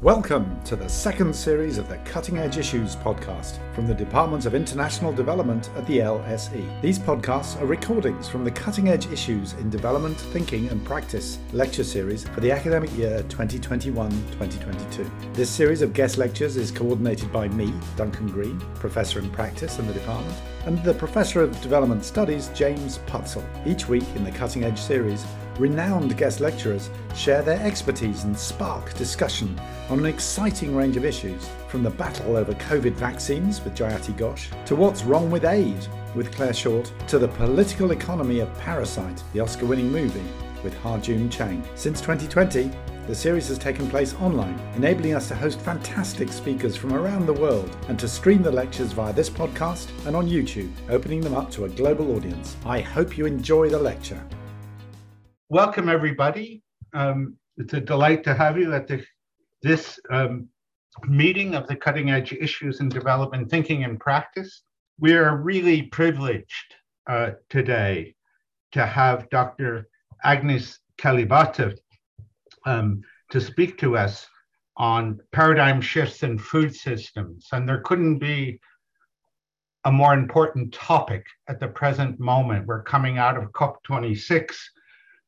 Welcome to the second series of the Cutting Edge Issues podcast from the Department of International Development at the LSE. These podcasts are recordings from the Cutting Edge Issues in Development, Thinking and Practice lecture series for the academic year 2021 2022. This series of guest lectures is coordinated by me, Duncan Green, Professor in Practice in the department, and the Professor of Development Studies, James Putzel. Each week in the Cutting Edge series, renowned guest lecturers share their expertise and spark discussion on an exciting range of issues, from the battle over COVID vaccines with Jayati Ghosh, to what's wrong with aid with Clare Short, to the political economy of Parasite, the Oscar winning movie with Ha-Joon Chang. Since 2020, the series has taken place online, enabling us to host fantastic speakers from around the world and to stream the lectures via this podcast and on YouTube, opening them up to a global audience. I hope you enjoy the lecture. Welcome, everybody. Um, it's a delight to have you at the, this um, meeting of the Cutting Edge Issues in Development Thinking and Practice. We are really privileged uh, today to have Dr. Agnes Kalibata um, to speak to us on paradigm shifts in food systems. And there couldn't be a more important topic at the present moment. We're coming out of COP26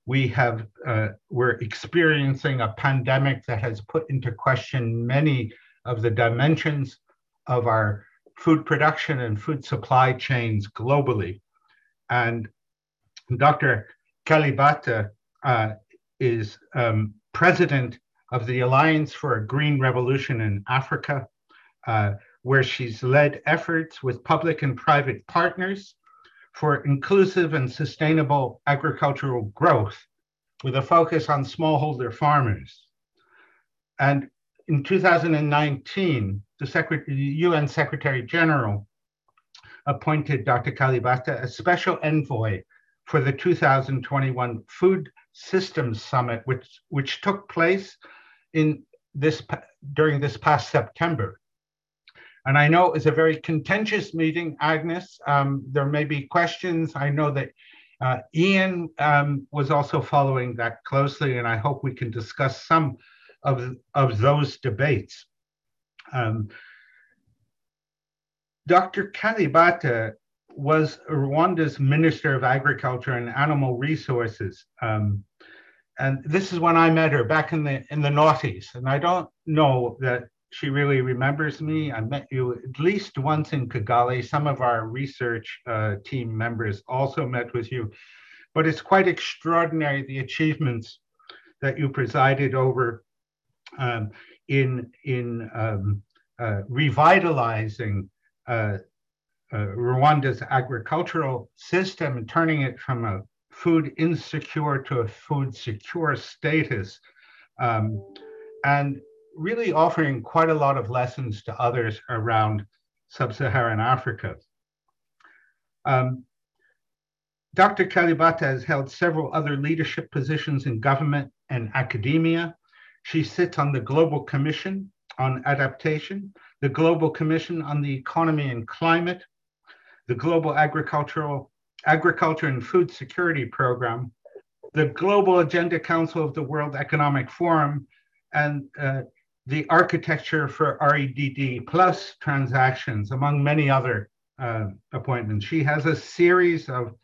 we have uh, we're experiencing a pandemic that has put into question many of the dimensions of our food production and food supply chains globally. And Dr. Kalibata uh, is um, president of the Alliance for a Green Revolution in Africa, uh, where she's led efforts with public and private partners for inclusive and sustainable agricultural growth with a focus on smallholder farmers. And in 2019, the, UN Secretary General appointed Dr. Kalibata as special envoy for the 2021 Food Systems Summit, which, which took place in this during this past September. And I know it's a very contentious meeting, Agnes. Um, there may be questions. I know that uh, Ian um, was also following that closely, and I hope we can discuss some of, of those debates. Um, Dr. Kalibata was Rwanda's Minister of Agriculture and Animal Resources. Um, and this is when I met her back in the in the noughties. And I don't know that she really remembers me. I met you at least once in Kigali. Some of our research uh, team members also met with you. But it's quite extraordinary the achievements that you presided over um, in, in um, uh, revitalizing uh, uh Rwanda's agricultural system and turning it from a food insecure to a food secure status. Um, and really offering quite a lot of lessons to others around sub-Saharan Africa. Um, Dr. Kalibata has held several other leadership positions in government and academia. She sits on the Global Commission on Adaptation, the Global Commission on the Economy and Climate, the Global Agricultural Agriculture and Food Security Program, the Global Agenda Council of the World Economic Forum, and uh, the architecture for REDD plus transactions, among many other uh, appointments. She has a series of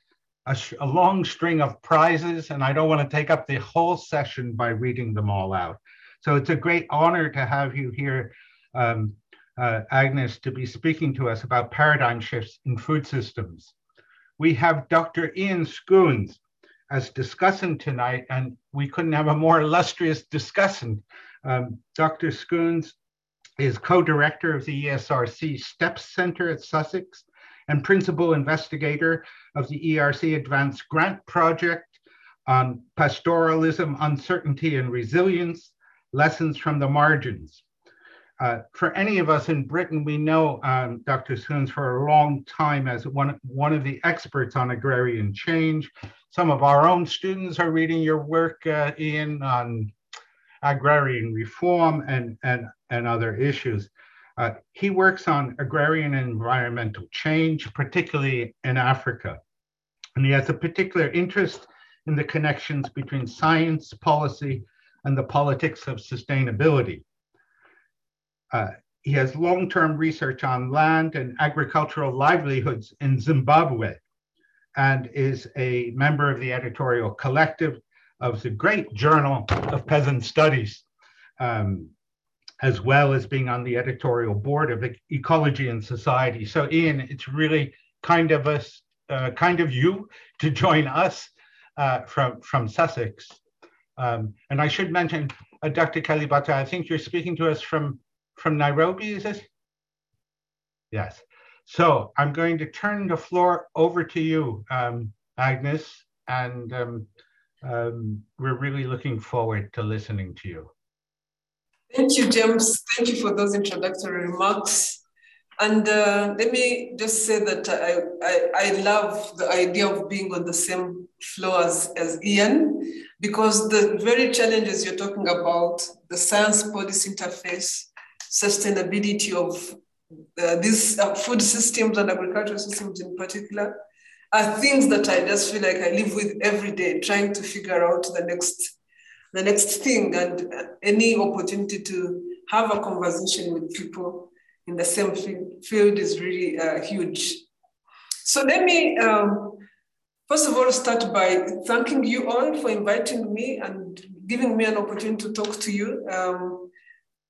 a, a, long string of prizes, and I don't want to take up the whole session by reading them all out. So it's a great honor to have you here, um, uh, Agnes, to be speaking to us about paradigm shifts in food systems. We have Dr. Ian Scoones as discussant tonight, and we couldn't have a more illustrious discussant um, Dr. Scoones is co-director of the ESRC STEPS Center at Sussex and principal investigator of the ERC Advanced Grant Project on pastoralism, uncertainty, and resilience, lessons from the margins. Uh, for any of us in Britain, we know um, Dr. Scoones for a long time as one, one of the experts on agrarian change. Some of our own students are reading your work, uh, Ian, on agrarian reform and, and, and other issues. Uh, he works on agrarian and environmental change, particularly in Africa. And he has a particular interest in the connections between science, policy, and the politics of sustainability. Uh, he has long term research on land and agricultural livelihoods in Zimbabwe and is a member of the editorial collective of the great Journal of Peasant Studies, um, as well as being on the editorial board of Ecology and Society. So, Ian, it's really kind of us, uh, kind of you to join us uh, from from Sussex. Um, and I should mention, uh, Dr. Kalibata, I think you're speaking to us from from Nairobi, is it? Yes. So I'm going to turn the floor over to you, um, Agnes, and um, um, we're really looking forward to listening to you. Thank you, James. Thank you for those introductory remarks. And uh, let me just say that I, I, I, love the idea of being on the same floor as, as Ian, because the very challenges you're talking about, the science policy interface, sustainability of uh, these uh, food systems and agricultural systems in particular, are things that I just feel like I live with every day, trying to figure out the next the next thing and uh, any opportunity to have a conversation with people in the same field is really uh, huge. So let me, um, first of all, start by thanking you all for inviting me and giving me an opportunity to talk to you. Um,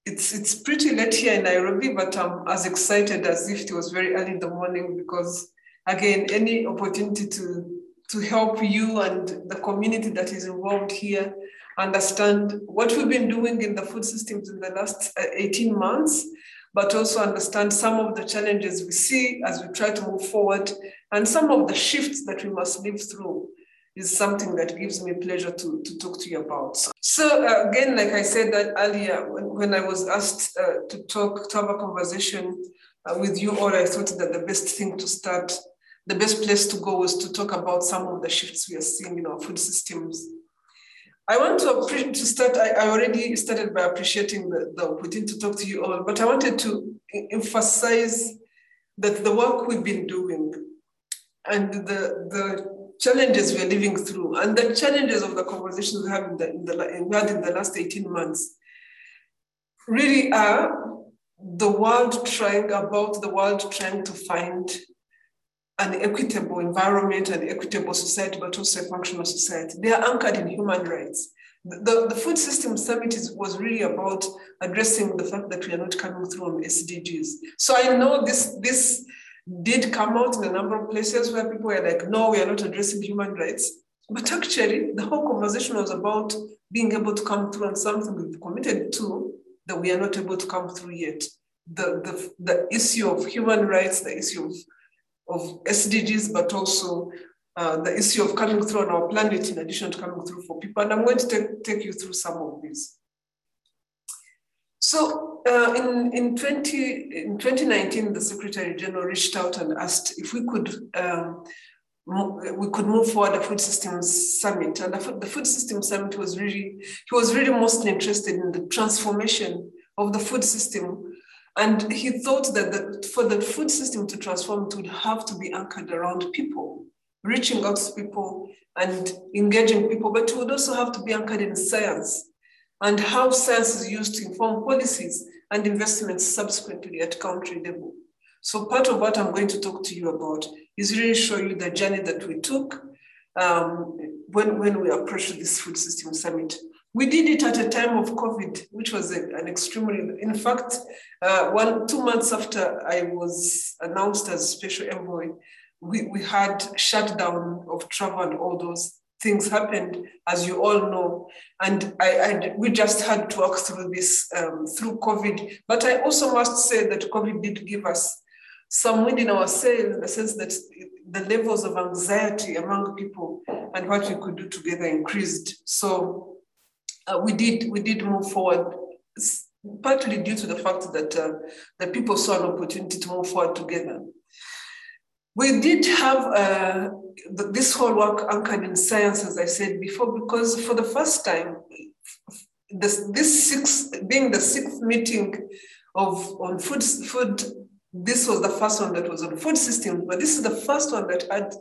it's, it's pretty late here in Nairobi, but I'm as excited as if it was very early in the morning because, again, any opportunity to, to help you and the community that is involved here understand what we've been doing in the food systems in the last uh, 18 months but also understand some of the challenges we see as we try to move forward and some of the shifts that we must live through is something that gives me pleasure to, to talk to you about. So uh, again, like I said that earlier, when, when I was asked uh, to talk, to have a conversation uh, with you all, I thought that the best thing to start, the best place to go is to talk about some of the shifts we are seeing in our food systems. I want to, to start, I, I, already started by appreciating the, the opportunity to talk to you all, but I wanted to emphasize that the work we've been doing and the, the challenges we're living through and the challenges of the conversations we have in the, in the, had in the last 18 months really are the world trying about the world trying to find an equitable environment and equitable society, but also a functional society. They are anchored in human rights. The, the Food System Summit is, was really about addressing the fact that we are not coming through on SDGs. So I know this, this did come out in a number of places where people were like, no, we are not addressing human rights. But actually, the whole conversation was about being able to come through on something we've committed to that we are not able to come through yet. The, the, the issue of human rights, the issue of of SDGs, but also uh, the issue of coming through on our planet in addition to coming through for people. And I'm going to take, take you through some of these. So uh, in, in, 20, in 2019, the Secretary General reached out and asked if we could um, we could move forward the food systems summit. And the food systems summit was really, he was really mostly interested in the transformation of the food system and he thought that the, for the food system to transform, it would have to be anchored around people, reaching out to people and engaging people, but it would also have to be anchored in science and how science is used to inform policies and investments subsequently at country level. So part of what I'm going to talk to you about is really show you the journey that we took um, when, when we approached this food system summit. We did it at a time of COVID, which was a, an extremely, in fact, uh, one, two months after I was announced as special envoy, we, we had shutdown of travel and all those things happened, as you all know. And I, I we just had to work through this um, through COVID. But I also must say that COVID did give us some wind in our sails in the sense that the levels of anxiety among people and what we could do together increased. So uh, we did we did move forward, partly due to the fact that uh, the people saw an opportunity to move forward together. We did have uh, this whole work anchored in science, as I said before, because for the first time, this, this sixth, being the sixth meeting of on food, food, this was the first one that was on food systems, but this is the first one that had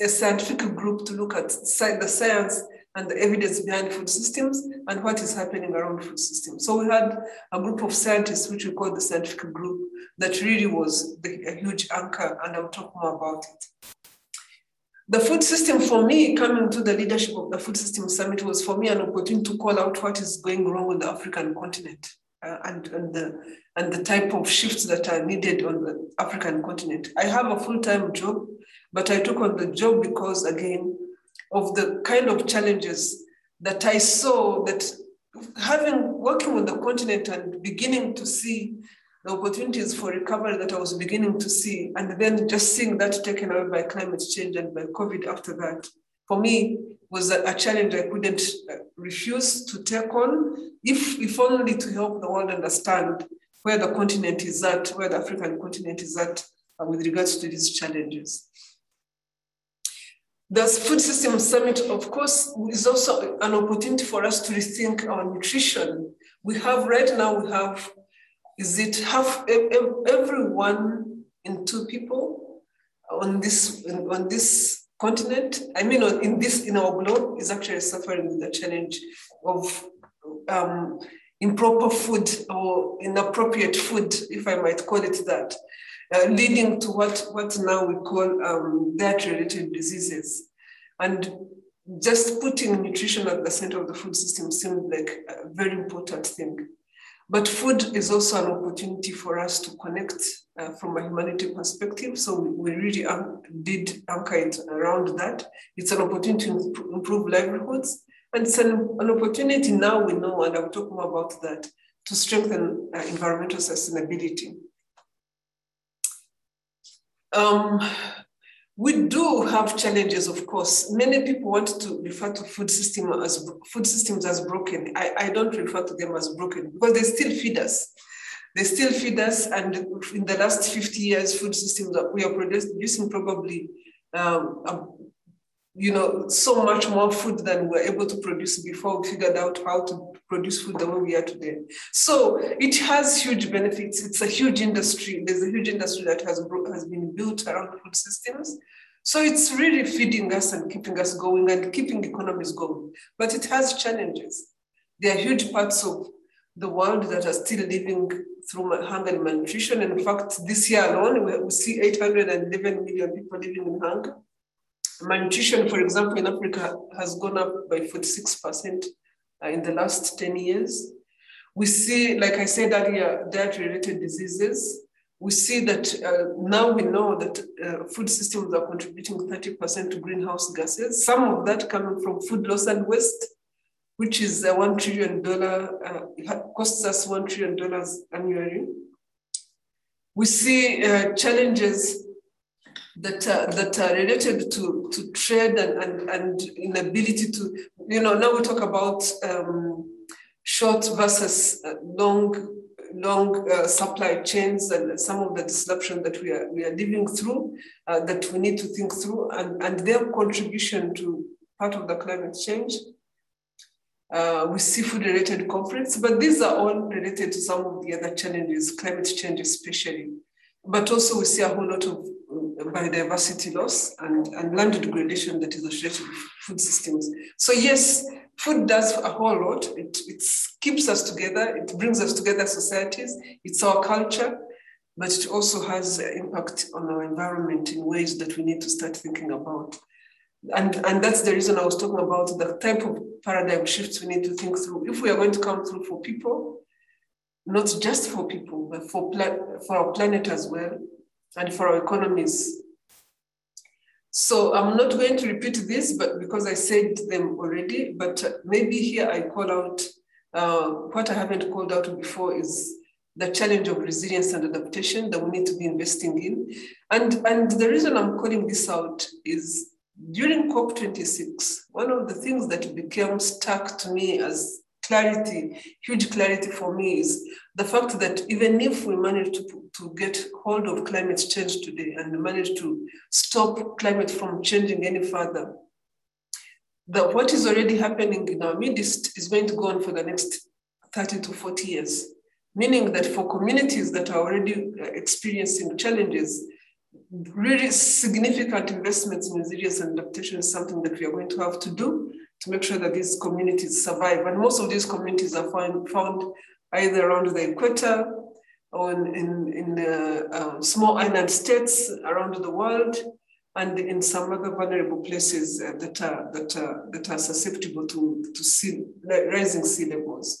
a scientific group to look at the science and the evidence behind food systems and what is happening around food systems. So we had a group of scientists, which we call the scientific group, that really was the, a huge anchor, and I'll talk more about it. The food system for me, coming to the leadership of the Food System Summit, was for me an opportunity to call out what is going wrong with the African continent uh, and, and, the, and the type of shifts that are needed on the African continent. I have a full time job, but I took on the job because, again, of the kind of challenges that I saw that having working on the continent and beginning to see the opportunities for recovery that I was beginning to see, and then just seeing that taken away by climate change and by COVID after that, for me was a, a challenge I couldn't uh, refuse to take on, if, if only to help the world understand where the continent is at, where the African continent is at uh, with regards to these challenges. The Food System Summit, of course, is also an opportunity for us to rethink our nutrition. We have right now, we have, is it half every one in two people on this on this continent? I mean, in this in our globe is actually suffering the challenge of um, improper food or inappropriate food, if I might call it that uh, leading to what, what now we call um, diet-related diseases. And just putting nutrition at the center of the food system seemed like a very important thing. But food is also an opportunity for us to connect uh, from a humanity perspective. So we, really um, did anchor it around that. It's an opportunity to improve livelihoods. And it's an, an opportunity now we know, and I'll talk more about that, to strengthen uh, environmental sustainability. Um, we do have challenges, of course. Many people want to refer to food system as food systems as broken. I, I don't refer to them as broken because they still feed us. They still feed us, and in the last 50 years, food systems we are producing probably um, you know, so much more food than we are able to produce before we figured out how to produce food the way we are today. So it has huge benefits. It's a huge industry. There's a huge industry that has, has been built around food systems. So it's really feeding us and keeping us going and keeping economies going. But it has challenges. There are huge parts of the world that are still living through hunger and malnutrition. In fact, this year alone, we see 811 million people living in hunger. Malnutrition, for example, in Africa has gone up by 46% uh, in the last 10 years. We see, like I said earlier, diet-related diseases. We see that uh, now we know that uh, food systems are contributing 30% to greenhouse gases, some of that coming from food loss and waste, which is a $1 trillion, uh, costs us $1 trillion annually. We see uh, challenges that uh, that are related to to trade and, and and inability to you know now we talk about um, short versus uh, long long uh, supply chains and some of the disruption that we are we are living through uh, that we need to think through and and their contribution to part of the climate change uh, with seafood related conflicts, but these are all related to some of the other challenges, climate change especially. But also we see a whole lot of biodiversity loss and, and land degradation that is associated with food systems. So yes, food does a whole lot. It, it keeps us together. It brings us together societies. It's our culture, but it also has an impact on our environment in ways that we need to start thinking about. And, and that's the reason I was talking about the type of paradigm shifts we need to think through. If we are going to come through for people, not just for people, but for, for our planet as well, and for our economies. So I'm not going to repeat this, but because I said them already, but maybe here I call out uh, what I haven't called out before is the challenge of resilience and adaptation that we need to be investing in. And, and the reason I'm calling this out is during COP26, one of the things that became stuck to me as clarity, huge clarity for me is the fact that even if we manage to, to get hold of climate change today and manage to stop climate from changing any further, that what is already happening in our midst is going to go on for the next 30 to 40 years. Meaning that for communities that are already uh, experiencing challenges, really significant investments in resilience and adaptation is something that we are going to have to do to make sure that these communities survive. And most of these communities are found, found either around the equator or in, in, in uh, small island states around the world and in some other vulnerable places uh, that, are, that, are, that are susceptible to, to sea, rising sea levels.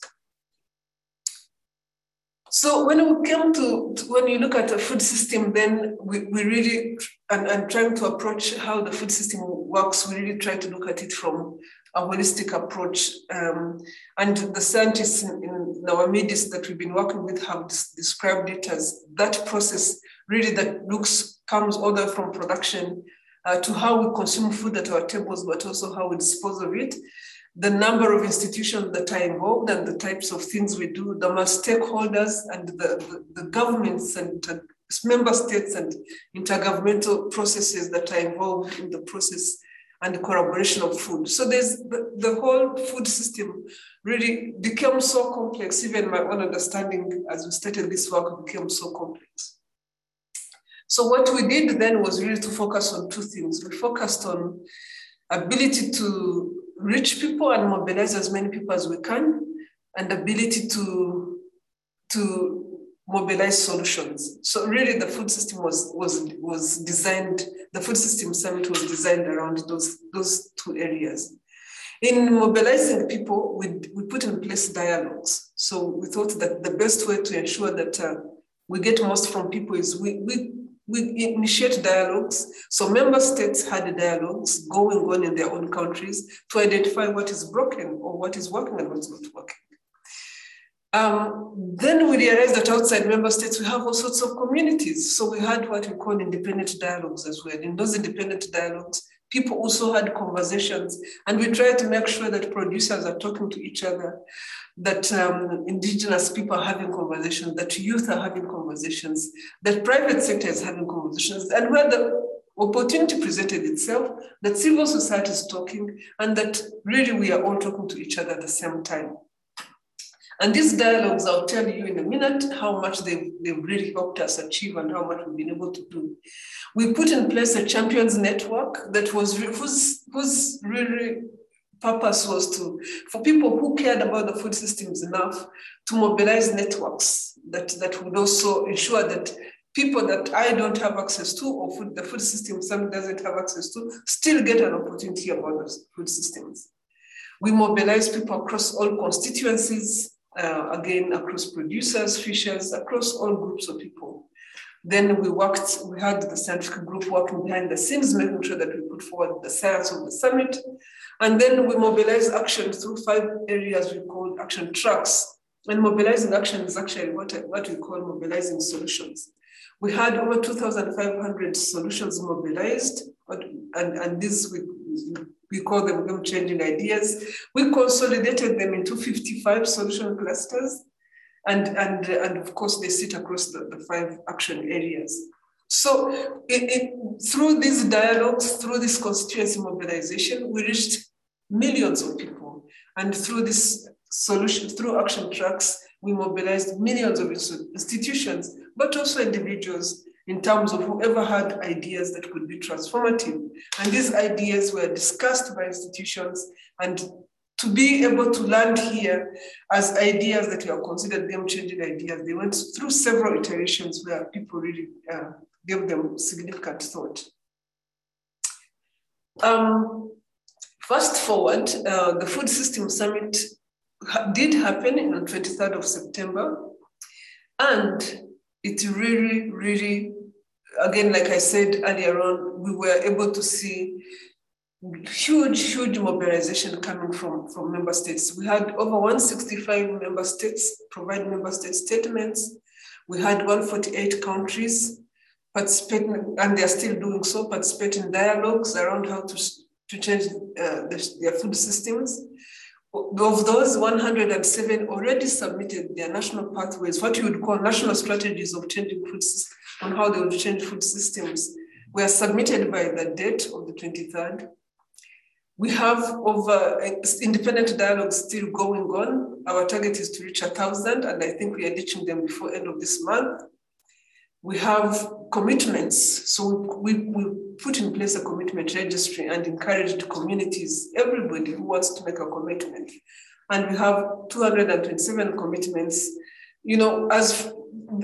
So when we come to, to, when you look at the food system, then we, we really, and, and trying to approach how the food system works, we really try to look at it from a holistic approach. Um, and the scientists in, in, our midst that we've been working with have described it as that process really that looks, comes all the way from production uh, to how we consume food at our tables, but also how we dispose of it the number of institutions that are involved and the types of things we do, the stakeholders and the, the, the governments and member states and intergovernmental processes that are involved in the process and the collaboration of food. So there's the, the whole food system really became so complex. Even my own understanding as we started this work became so complex. So what we did then was really to focus on two things. We focused on ability to reach people and mobilize as many people as we can, and ability to, to mobilize solutions. So really the food system was, was, was designed, the food system summit was designed around those, those two areas. In mobilizing people, we, we put in place dialogues. So we thought that the best way to ensure that uh, we get most from people is we, we we initiate dialogues. So member states had dialogues going on in their own countries to identify what is broken or what is working and what's not working. Um, then we realized that outside member states, we have all sorts of communities. So we had what we call independent dialogues as well. In those independent dialogues, people also had conversations and we tried to make sure that producers are talking to each other that um, indigenous people are having conversations, that youth are having conversations, that private sector is having conversations, and where the opportunity presented itself, that civil society is talking, and that really we are all talking to each other at the same time. And these dialogues, I'll tell you in a minute how much they've, they've really helped us achieve and how much we've been able to do. We put in place a champions network that was whose, whose really purpose was to, for people who cared about the food systems enough to mobilize networks that, that would also ensure that people that I don't have access to or food, the food system some doesn't have access to still get an opportunity about those food systems. We mobilize people across all constituencies, uh, again, across producers, fishers, across all groups of people. Then we worked, we had the scientific group working behind the scenes, making sure that we put forward the science of the summit. And then we mobilized action through five areas we call action tracks. And mobilizing action is actually what, what we call mobilizing solutions. We had over 2,500 solutions mobilized, and, and this we, we call them game changing ideas. We consolidated them into 55 solution clusters. And, and, and of course, they sit across the, the five action areas. So it, it, through these dialogues, through this constituency mobilization, we reached millions of people. And through this solution, through action tracks, we mobilized millions of institutions, but also individuals in terms of whoever had ideas that could be transformative. And these ideas were discussed by institutions and to be able to land here as ideas that were considered game-changing ideas, they went through several iterations where people really uh, gave them significant thought. Um, fast forward, uh, the Food System Summit did happen on the 23rd of September, and it really, really, again, like I said earlier on, we were able to see huge, huge mobilization coming from, from member states. We had over 165 member states provide member state statements. We had 148 countries participating, and they're still doing so, participate in dialogues around how to, to change uh, the, their food systems. Of those, 107 already submitted their national pathways, what you would call national strategies of changing food systems, on how they would change food systems, were submitted by the date of the 23rd. We have over independent dialogue still going on. Our target is to reach a thousand, and I think we are reaching them before end of this month. We have commitments. So we, we put in place a commitment registry and encouraged communities, everybody who wants to make a commitment. And we have 227 commitments. You know, as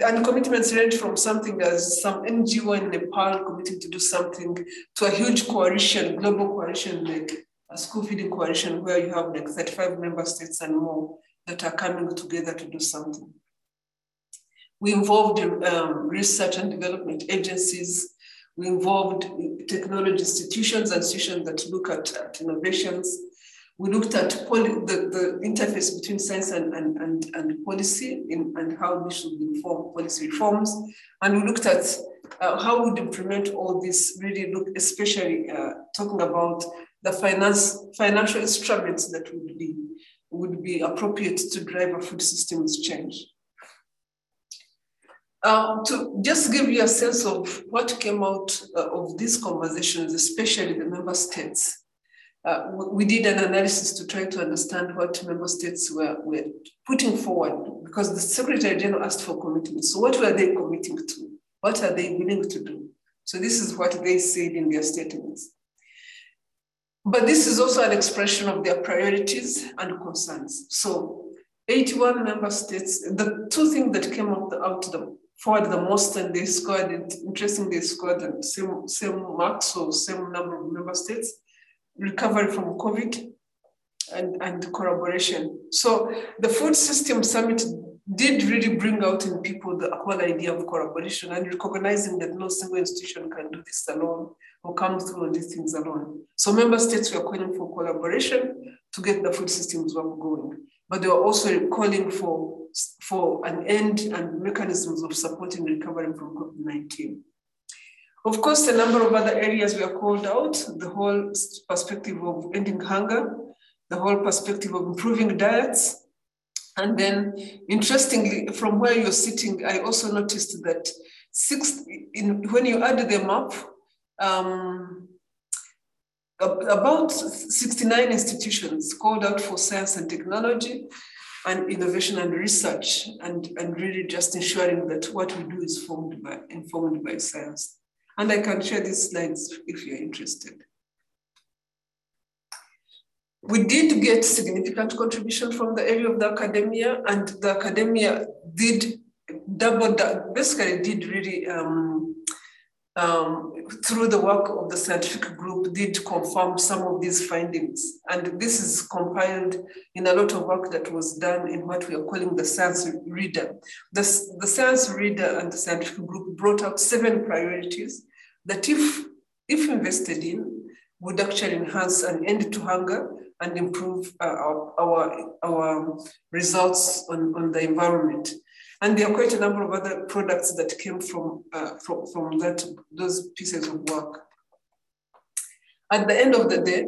and commitments range from something as some NGO in Nepal committing to do something to a huge coalition, global coalition like a school feeding coalition where you have like 35 member states and more that are coming together to do something. We involved um, research and development agencies. We involved technology institutions and institutions that look at, at innovations. We looked at the, the interface between science and, and, and, and policy in, and how we should inform policy reforms. And we looked at uh, how would implement all this really look, especially uh, talking about the finance, financial instruments that would be, would be appropriate to drive a food systems change. Um, to just give you a sense of what came out uh, of these conversations, especially the member states, uh, we did an analysis to try to understand what member states were, were putting forward because the Secretary General asked for commitments. So, what were they committing to? What are they willing to do? So, this is what they said in their statements. But this is also an expression of their priorities and concerns. So, 81 member states, the two things that came out, out the, forward the most, and they scored interestingly, they scored the same, same marks, or same number of member states recovery from COVID and, and collaboration. So the Food System Summit did really bring out in people the whole idea of collaboration and recognizing that no single institution can do this alone or come through on these things alone. So member states were calling for collaboration to get the food systems work going, but they were also calling for, for an end and mechanisms of supporting recovery from COVID-19. Of course, a number of other areas were called out, the whole perspective of ending hunger, the whole perspective of improving diets. And then, interestingly, from where you're sitting, I also noticed that six, in, when you add them up, um, about 69 institutions called out for science and technology and innovation and research, and, and really just ensuring that what we do is formed by, informed by science. And I can share these slides if you're interested. We did get significant contribution from the area of the academia, and the academia did double, basically did really um, um, through the work of the scientific group, did confirm some of these findings. And this is compiled in a lot of work that was done in what we are calling the science reader. The, the science reader and the scientific group brought out seven priorities that if, if invested in, would actually enhance an end to hunger and improve uh, our, our, our results on, on the environment. And there are quite a number of other products that came from, uh, from, from that, those pieces of work. At the end of the day,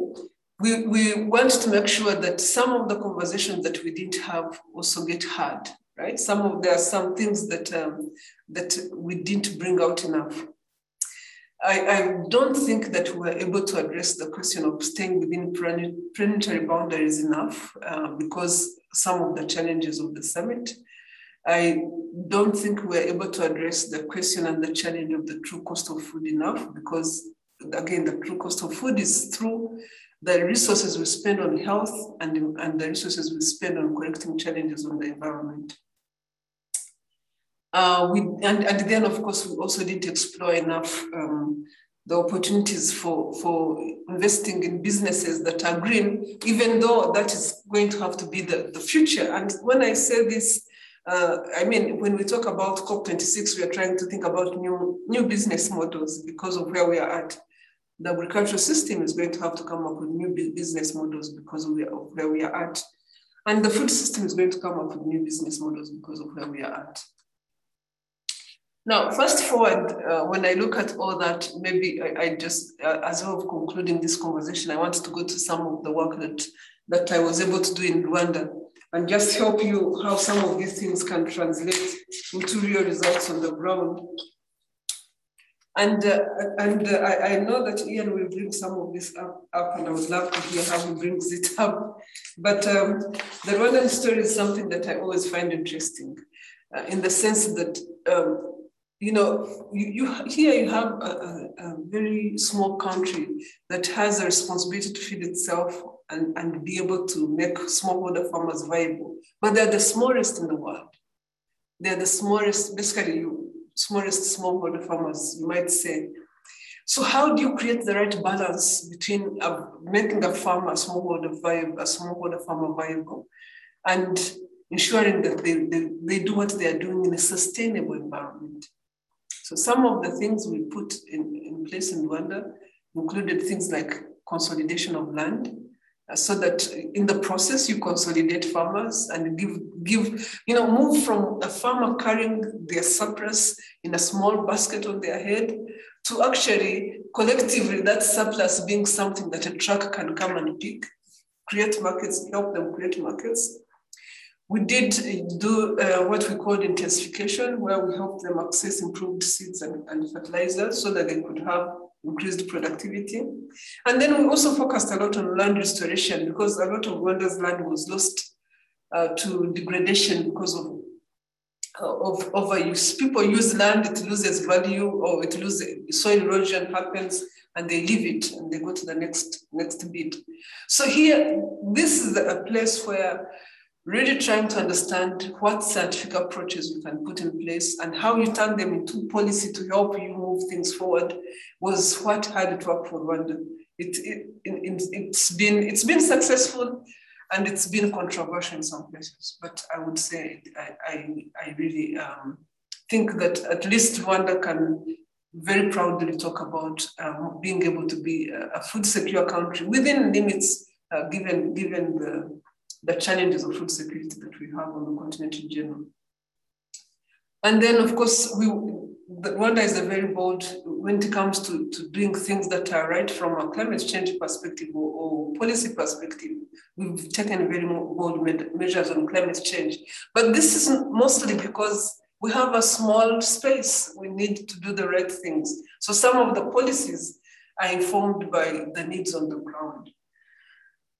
we, we want to make sure that some of the conversations that we didn't have also get heard, right? Some of there are some things that um, that we didn't bring out enough. I, I, don't think that we're able to address the question of staying within planetary boundaries enough uh, because some of the challenges of the summit. I don't think we're able to address the question and the challenge of the true cost of food enough because, again, the true cost of food is through the resources we spend on health and, and the resources we spend on correcting challenges on the environment. Uh, we, and, and then, of course, we also didn't explore enough um, the opportunities for, for investing in businesses that are green, even though that is going to have to be the, the future. And when I say this, uh, I mean, when we talk about COP26, we are trying to think about new, new business models because of where we are at. The agricultural system is going to have to come up with new business models because of where we are at. And the food system is going to come up with new business models because of where we are at. Now, fast forward, uh, when I look at all that, maybe I, I just, uh, as of concluding this conversation, I want to go to some of the work that, that I was able to do in Rwanda and just help you how some of these things can translate into real results on the ground. And, uh, and uh, I, I, know that Ian will bring some of this up, up, and I would love to hear how he brings it up. But um, the Rwandan story is something that I always find interesting uh, in the sense that um, you know, you, you here you have a, a, a, very small country that has a responsibility to feed itself and, and be able to make smallholder farmers viable. But they're the smallest in the world. They're the smallest, basically, you, smallest smallholder farmers, you might say. So how do you create the right balance between uh, making a farmer a smallholder viable, a smallholder farmer viable, and ensuring that they, they, they do what they are doing in a sustainable environment? So some of the things we put in, in place in Rwanda included things like consolidation of land, so that in the process you consolidate farmers and give give you know move from a farmer carrying their surplus in a small basket on their head to actually collectively that surplus being something that a truck can come and pick create markets help them create markets. We did do uh, what we called intensification, where we helped them access improved seeds and, and fertilizers so that they could have increased productivity. And then we also focused a lot on land restoration because a lot of Rwanda's land was lost uh, to degradation because of uh, of overuse. People use land, it loses value, or it loses soil erosion happens, and they leave it and they go to the next next bit. So here, this is a place where really trying to understand what scientific approaches we can put in place and how you turn them into policy to help you move things forward was what had it work for Rwanda. It, it, it, it's, been, it's been successful and it's been controversial in some places, but I would say I, I, I really um, think that at least Rwanda can very proudly talk about um, being able to be a, a food secure country within limits uh, given, given the, the challenges of food security that we have on the continent in general. And then, of course, we, Rwanda is a very bold when it comes to, to doing things that are right from a climate change perspective or, or policy perspective. We've taken very bold measures on climate change. But this is mostly because we have a small space. We need to do the right things. So some of the policies are informed by the needs on the ground.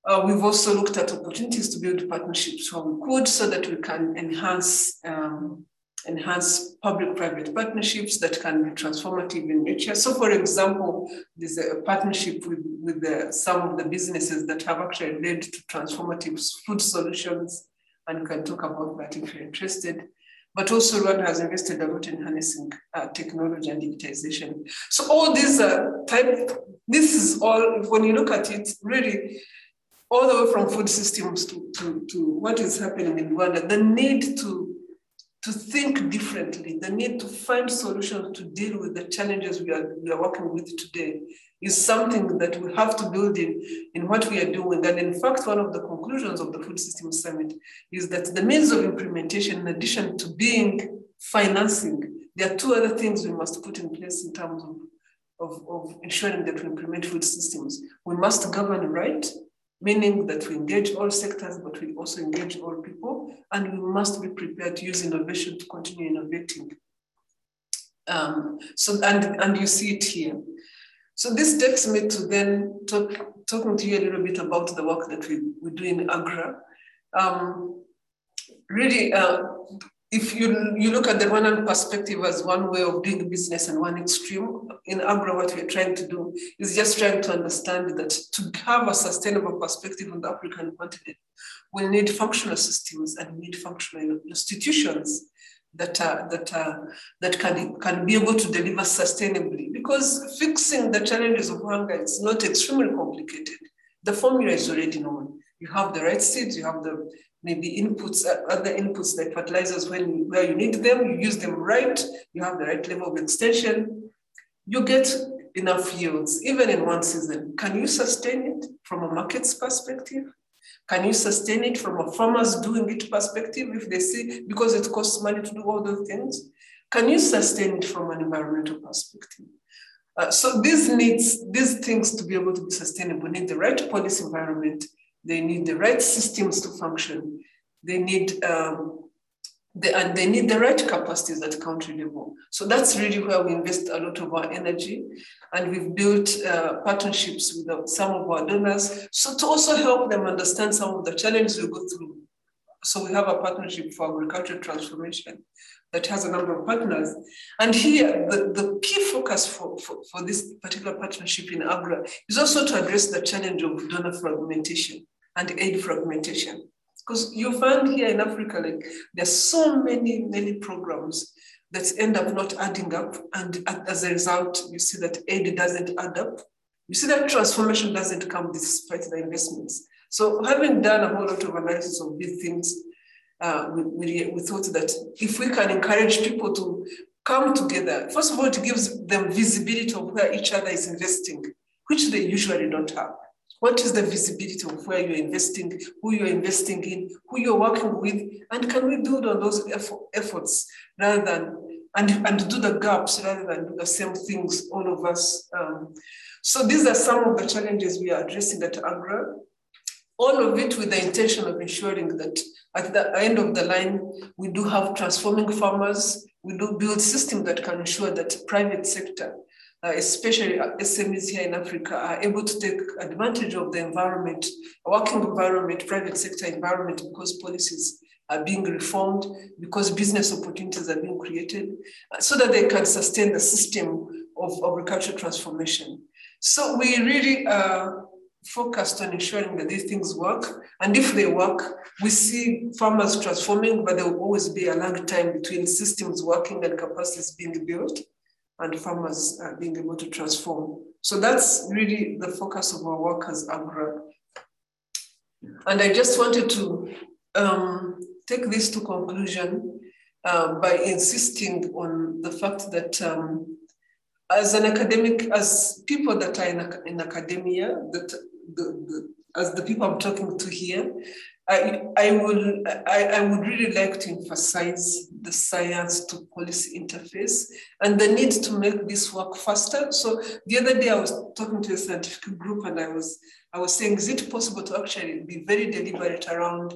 Uh, we've also looked at opportunities to build partnerships where we could so that we can enhance um, enhance public-private partnerships that can be transformative in nature. So for example, there's a partnership with, with the, some of the businesses that have actually led to transformative food solutions, and can talk about that if you're interested. But also Rwanda has invested a lot in harnessing uh, technology and digitization. So all these type, this is all, when you look at it, really all the way from food systems to, to, to what is happening in Rwanda, the need to, to think differently, the need to find solutions to deal with the challenges we are, we are working with today is something that we have to build in, in what we are doing. And in fact, one of the conclusions of the Food Systems Summit is that the means of implementation, in addition to being financing, there are two other things we must put in place in terms of, of, of ensuring that we implement food systems. We must govern right, meaning that we engage all sectors, but we also engage all people, and we must be prepared to use innovation to continue innovating. Um, so, and, and you see it here. So this takes me to then talk, talking to you a little bit about the work that we, we do in AGRA. Um, really, uh, if you, you look at the Rwandan perspective as one way of doing business and one extreme, in AGRA, what we're trying to do is just trying to understand that to have a sustainable perspective on the African continent, we need functional systems and we need functional institutions that are, that are, that can, can be able to deliver sustainably. Because fixing the challenges of hunger is not extremely complicated. The formula is already known. You have the right seeds, you have the maybe inputs, uh, other inputs like fertilizers when where you need them, you use them right, you have the right level of extension, you get enough yields, even in one season. Can you sustain it from a market's perspective? Can you sustain it from a farmer's doing it perspective if they see, because it costs money to do all those things? Can you sustain it from an environmental perspective? Uh, so these needs, these things to be able to be sustainable need the right policy environment they need the right systems to function. They need um, the, and they need the right capacities at country level. So that's really where we invest a lot of our energy. And we've built uh, partnerships with some of our donors. So to also help them understand some of the challenges we go through. So we have a partnership for agricultural transformation that has a number of partners. And here, the, the key focus for, for, for this particular partnership in AGRA is also to address the challenge of donor fragmentation and aid fragmentation. Because you find here in Africa, like there's so many, many programs that end up not adding up. And as a result, you see that aid doesn't add up. You see that transformation doesn't come despite the investments. So having done a whole lot of analysis of these things, uh, we, we, we thought that if we can encourage people to come together, first of all, it gives them visibility of where each other is investing, which they usually don't have. What is the visibility of where you're investing, who you're investing in, who you're working with, and can we build on those efforts rather than and, and do the gaps rather than do the same things, all of us. Um, so these are some of the challenges we are addressing at AGRA. All of it with the intention of ensuring that at the end of the line, we do have transforming farmers, we do build systems that can ensure that private sector uh, especially SMEs here in Africa, are able to take advantage of the environment, working environment, private sector environment, because policies are being reformed, because business opportunities are being created, uh, so that they can sustain the system of agricultural transformation. So we really are focused on ensuring that these things work. And if they work, we see farmers transforming, but there will always be a long time between systems working and capacities being built and farmers uh, being able to transform. So that's really the focus of our work as AGRA. And I just wanted to um, take this to conclusion uh, by insisting on the fact that um, as an academic, as people that are in, in academia, that the, the, as the people I'm talking to here, I, I, will, I, I would really like to emphasize the science to policy interface and the need to make this work faster. So the other day I was talking to a scientific group and I was, I was saying, is it possible to actually be very deliberate around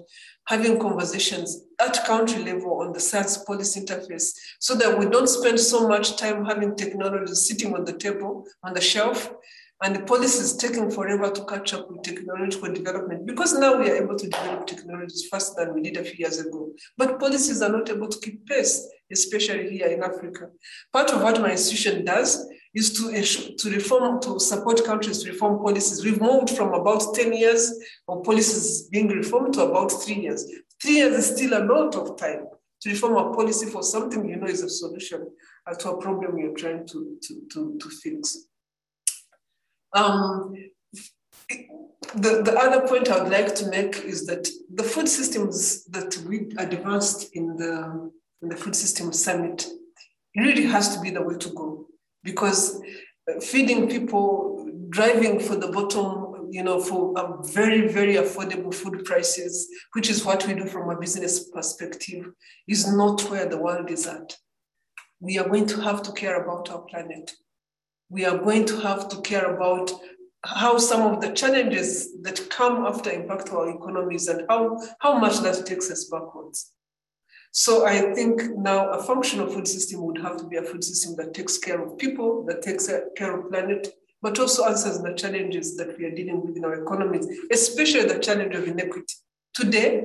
having conversations at country level on the science policy interface so that we don't spend so much time having technology sitting on the table, on the shelf, and the policy is taking forever to catch up with technological development because now we are able to develop technologies faster than we did a few years ago. But policies are not able to keep pace, especially here in Africa. Part of what my institution does is to, to reform, to support countries to reform policies. We've moved from about 10 years of policies being reformed to about three years. Three years is still a lot of time to reform a policy for something you know is a solution uh, to a problem you're trying to, to, to, to fix. Um, the, the other point I would like to make is that the food systems that we advanced in the, in the Food Systems Summit really has to be the way to go because feeding people, driving for the bottom, you know, for a very, very affordable food prices, which is what we do from a business perspective, is not where the world is at. We are going to have to care about our planet we are going to have to care about how some of the challenges that come after impact our economies and how, how much that takes us backwards. So I think now a functional food system would have to be a food system that takes care of people, that takes care of planet, but also answers the challenges that we are dealing with in our economies, especially the challenge of inequity. Today,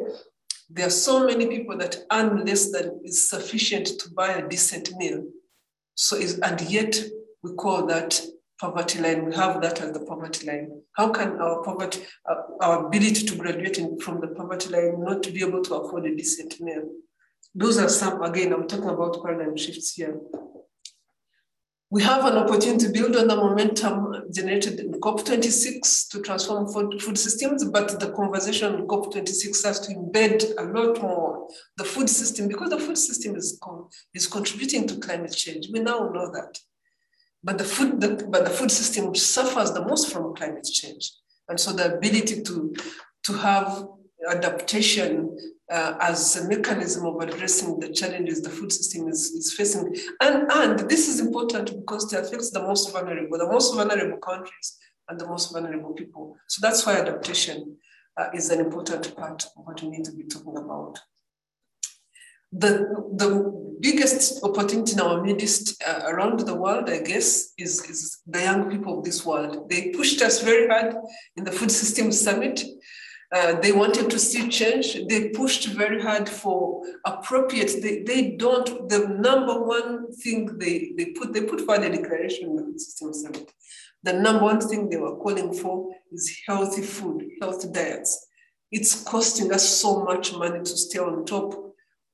there are so many people that earn less than is sufficient to buy a decent meal. So, is, and yet we call that poverty line. We have that as the poverty line. How can our poverty, uh, our ability to graduate in, from the poverty line not to be able to afford a decent meal? Those are some, again, I'm talking about paradigm shifts here. We have an opportunity to build on the momentum generated in COP26 to transform food, food systems, but the conversation in COP26 has to embed a lot more the food system because the food system is, con- is contributing to climate change. We now know that. But the food, the, but the food system suffers the most from climate change. And so the ability to, to have adaptation uh, as a mechanism of addressing the challenges the food system is, is facing. And, and this is important because it affects the most vulnerable, the most vulnerable countries and the most vulnerable people. So that's why adaptation uh, is an important part of what we need to be talking about the, the biggest opportunity in our midst uh, around the world, I guess, is, is the young people of this world. They pushed us very hard in the Food Systems Summit. Uh, they wanted to see change. They pushed very hard for appropriate. They, they don't. The number one thing they, they put they put forward a declaration in the Food system summit. The number one thing they were calling for is healthy food, healthy diets. It's costing us so much money to stay on top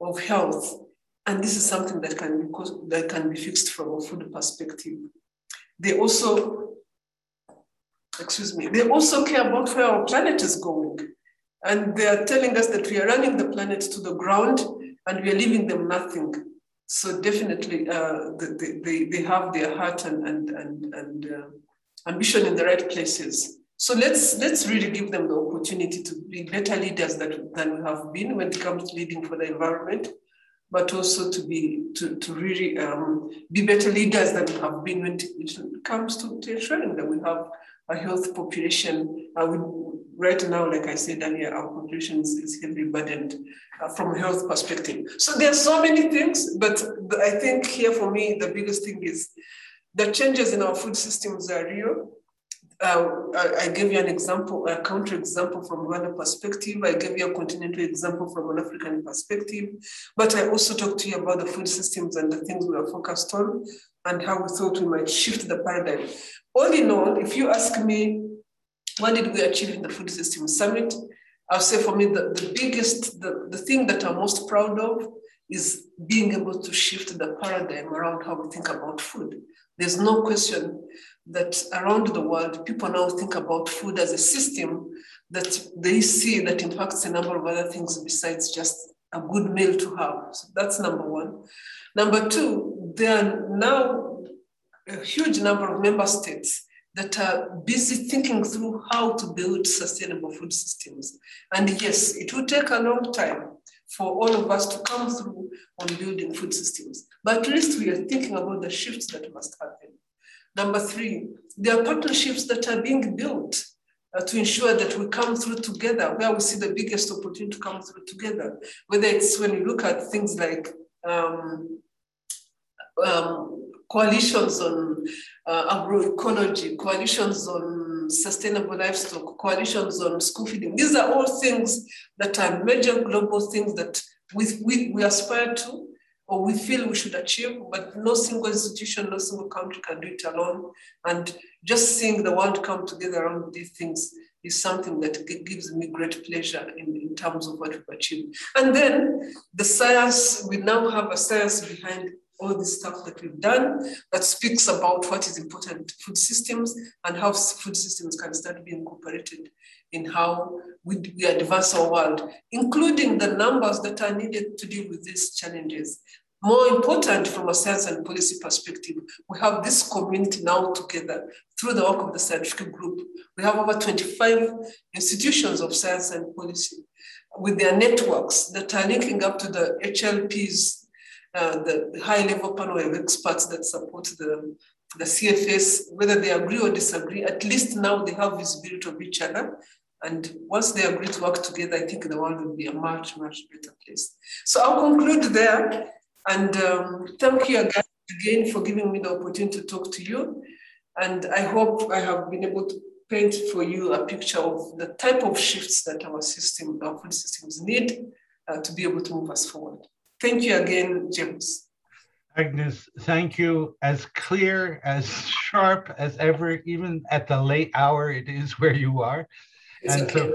of health, and this is something that can be that can be fixed from a food perspective. They also excuse me, they also care about where our planet is going. And they are telling us that we are running the planet to the ground and we are leaving them nothing. So definitely uh, they, they, they have their heart and, and, and, and uh, ambition in the right places. So let's, let's really give them the opportunity to be better leaders that, than we have been when it comes to leading for the environment, but also to be to, to really um, be better leaders than we have been when it comes to, to ensuring that we have a health population. Uh, we, right now, like I said earlier, our population is, is heavily burdened uh, from a health perspective. So there are so many things, but I think here for me, the biggest thing is the changes in our food systems are real. Uh, I, I, gave you an example, a counter example from Rwanda perspective. I gave you a continental example from an African perspective. But I also talked to you about the food systems and the things we are focused on and how we thought we might shift the paradigm. All in all, if you ask me, what did we achieve in the Food System Summit? I'll say for me, the, the biggest, the, the thing that I'm most proud of is being able to shift the paradigm around how we think about food. There's no question that around the world, people now think about food as a system that they see that impacts a number of other things besides just a good meal to have. So that's number one. Number two, there are now a huge number of member states that are busy thinking through how to build sustainable food systems. And yes, it will take a long time for all of us to come through on building food systems. But at least we are thinking about the shifts that must happen. Number three, there are partnerships that are being built uh, to ensure that we come through together, where we see the biggest opportunity to come through together. Whether it's when you look at things like um, um, coalitions on uh, agroecology, coalitions on sustainable livestock, coalitions on school feeding. These are all things that are major global things that we, we, we aspire to or we feel we should achieve, but no single institution, no single country can do it alone. And just seeing the world come together around these things is something that gives me great pleasure in, in terms of what we've achieved. And then the science, we now have a science behind all the stuff that we've done that speaks about what is important to food systems and how food systems can start being incorporated in how we, we advance our world, including the numbers that are needed to deal with these challenges. More important from a science and policy perspective, we have this community now together through the work of the scientific group. We have over 25 institutions of science and policy with their networks that are linking up to the HLPs uh, the high level panel of experts that support the, the CFS, whether they agree or disagree, at least now they have visibility of each other. And once they agree to work together, I think the world will be a much, much better place. So I'll conclude there. And um, thank you again, again for giving me the opportunity to talk to you. And I hope I have been able to paint for you a picture of the type of shifts that our system, our food systems need uh, to be able to move us forward. Thank you again, James. Agnes, thank you. As clear, as sharp as ever, even at the late hour it is where you are. It's and okay. so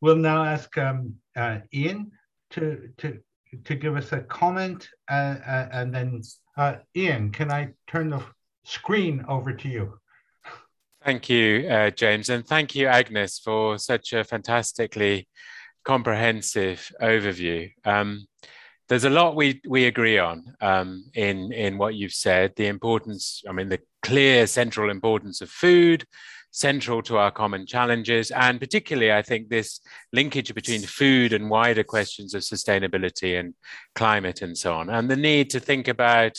we'll now ask um, uh, Ian to, to, to give us a comment. Uh, uh, and then, uh, Ian, can I turn the screen over to you? Thank you, uh, James. And thank you, Agnes, for such a fantastically comprehensive overview. Um, there's a lot we we agree on um, in in what you've said. The importance, I mean, the clear central importance of food, central to our common challenges, and particularly, I think this linkage between food and wider questions of sustainability and climate and so on, and the need to think about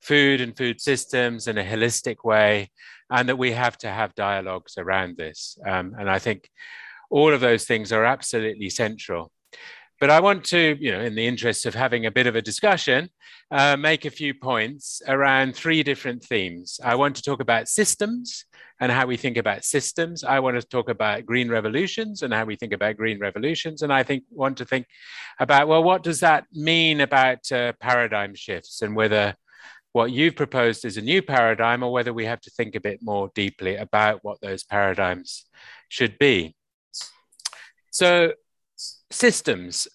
food and food systems in a holistic way, and that we have to have dialogues around this. Um, and I think all of those things are absolutely central. But I want to, you know, in the interest of having a bit of a discussion, uh, make a few points around three different themes. I want to talk about systems and how we think about systems. I want to talk about green revolutions and how we think about green revolutions. And I think want to think about, well, what does that mean about uh, paradigm shifts and whether what you've proposed is a new paradigm or whether we have to think a bit more deeply about what those paradigms should be. So systems.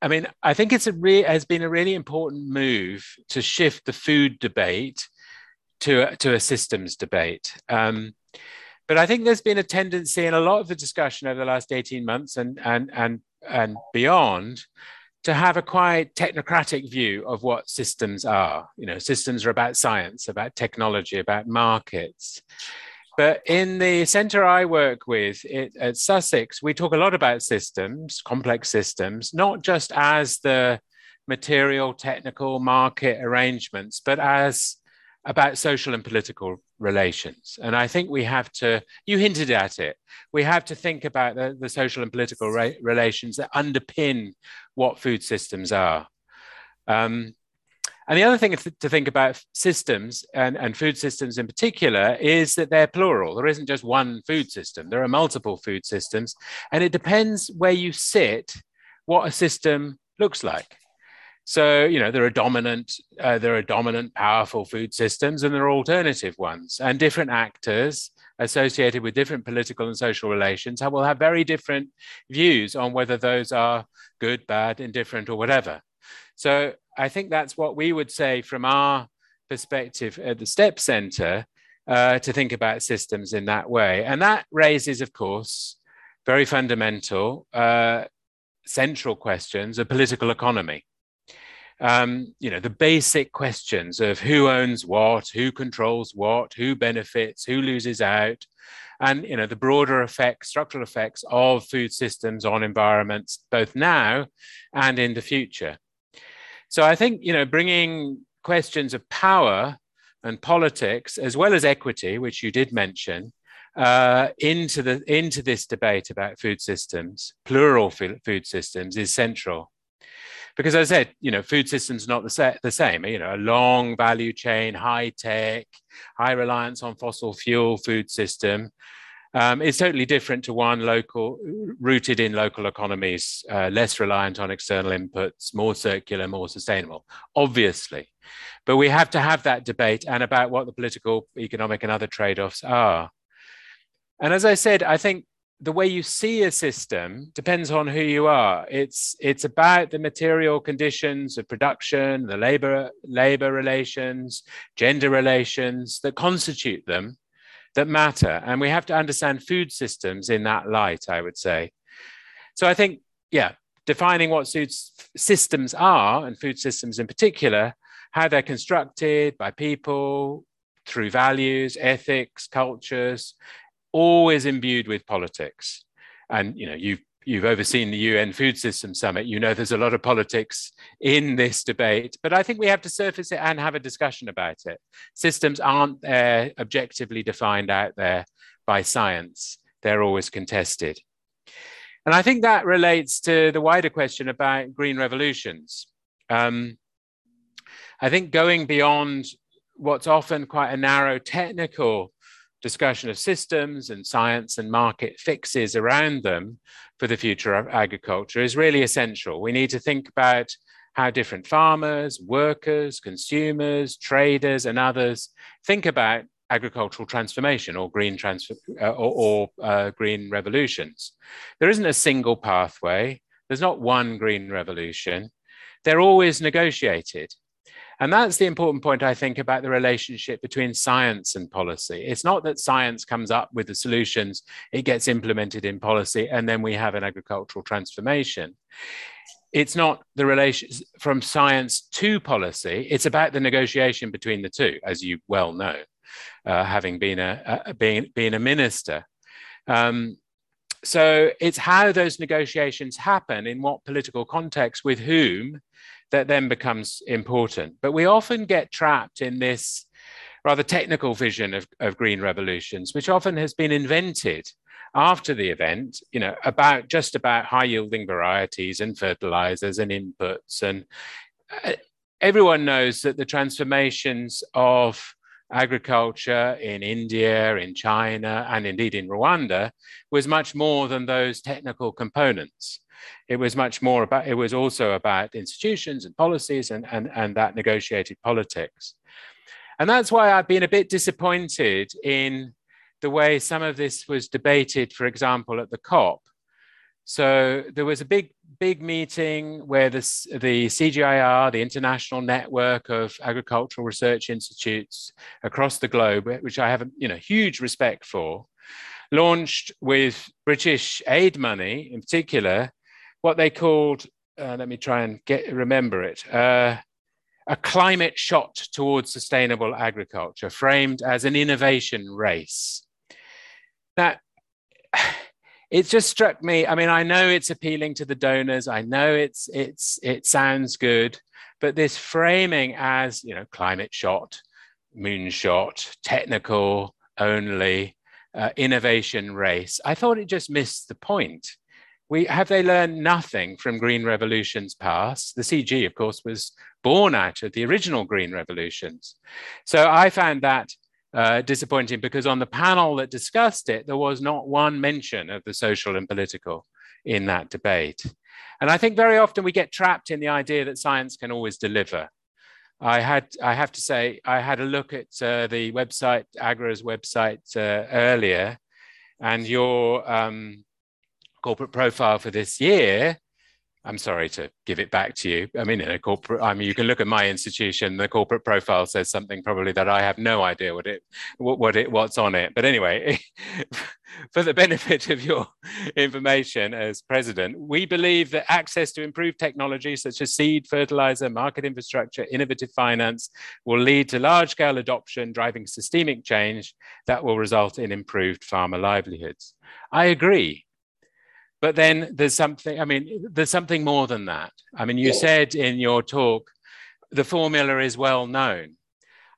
I mean, I think it's a re- has been a really important move to shift the food debate to, to a systems debate. Um, but I think there's been a tendency in a lot of the discussion over the last 18 months and, and, and, and beyond to have a quite technocratic view of what systems are. You know, systems are about science, about technology, about markets. But in the center I work with it, at Sussex, we talk a lot about systems, complex systems, not just as the material, technical, market arrangements, but as about social and political relations. And I think we have to, you hinted at it, we have to think about the, the social and political relations that underpin what food systems are. Um, and the other thing to think about systems and, and food systems in particular is that they're plural. There isn't just one food system, there are multiple food systems. And it depends where you sit, what a system looks like. So, you know, there are dominant, uh, there are dominant, powerful food systems, and there are alternative ones, and different actors associated with different political and social relations will have very different views on whether those are good, bad, indifferent, or whatever. So, I think that's what we would say from our perspective at the STEPS Center uh, to think about systems in that way. And that raises, of course, very fundamental, uh, central questions of political economy. Um, you know, the basic questions of who owns what, who controls what, who benefits, who loses out, and you know the broader effects, structural effects of food systems on environments, both now and in the future. So I think, you know, bringing questions of power and politics, as well as equity, which you did mention, uh, into the into this debate about food systems, plural food systems, is central. Because as I said, you know, food systems not the, sa- the same. You know, a long value chain, high tech, high reliance on fossil fuel food system um, it's totally different to one local, rooted in local economies, uh, less reliant on external inputs, more circular, more sustainable, obviously. But we have to have that debate and about what the political, economic, and other trade offs are. And as I said, I think the way you see a system depends on who you are. It's it's about the material conditions of production, the labor labor relations, gender relations that constitute them, that matter. And we have to understand food systems in that light, I would say. So I think, yeah, defining what food systems are, and food systems in particular, how they're constructed by people through values, ethics, cultures, always imbued with politics. And you know, you've you've overseen the UN Food System Summit. You know there's a lot of politics in this debate, but I think we have to surface it and have a discussion about it. Systems aren't uh, objectively defined out there by science, they're always contested. And I think that relates to the wider question about green revolutions. Um, I think going beyond what's often quite a narrow technical discussion of systems and science and market fixes around them for the future of agriculture is really essential. We need to think about how different farmers, workers, consumers, traders, and others think about agricultural transformation or green transfer uh, or, or uh, green revolutions. There isn't a single pathway. There's not one green revolution. They're always negotiated. And that's the important point, I think, about the relationship between science and policy. It's not that science comes up with the solutions, it gets implemented in policy, and then we have an agricultural transformation. It's not the relation from science to policy, it's about the negotiation between the two, as you well know, uh, having been a, a, being, being a minister. Um, so it's how those negotiations happen in what political context with whom that then becomes important. But we often get trapped in this rather technical vision of, of green revolutions, which often has been invented after the event, you know, about just about high yielding varieties and fertilizers and inputs. And uh, everyone knows that the transformations of agriculture in India, in China, and indeed in Rwanda was much more than those technical components. It was much more about, it was also about institutions and policies and, and, and that negotiated politics. And that's why I've been a bit disappointed in the way some of this was debated, for example, at the COP. So there was a big, big meeting where this, the CGIAR, the International Network of Agricultural Research Institutes across the globe, which I have you know, huge respect for, launched with British aid money in particular, what they called, uh, let me try and get remember it, uh, a climate shot towards sustainable agriculture, framed as an innovation race. That it just struck me. I mean, I know it's appealing to the donors. I know it's it's it sounds good, but this framing as you know, climate shot, moonshot, technical only, uh, innovation race. I thought it just missed the point. We have they learned nothing from green revolutions past. The CG, of course, was born out of the original green revolutions. So I found that uh, disappointing because on the panel that discussed it, there was not one mention of the social and political in that debate. And I think very often we get trapped in the idea that science can always deliver. I had, I have to say, I had a look at uh, the website, AGRA's website uh, earlier, and your um, corporate profile for this year I'm sorry to give it back to you. I mean, in a corporate, I mean, you can look at my institution. The corporate profile says something probably that I have no idea what it, what, what it, what's on it. But anyway, for the benefit of your information as president, we believe that access to improved technology such as seed, fertilizer, market infrastructure, innovative finance will lead to large-scale adoption, driving systemic change that will result in improved farmer livelihoods. I agree but then there's something, I mean, there's something more than that. I mean, you said in your talk, the formula is well known.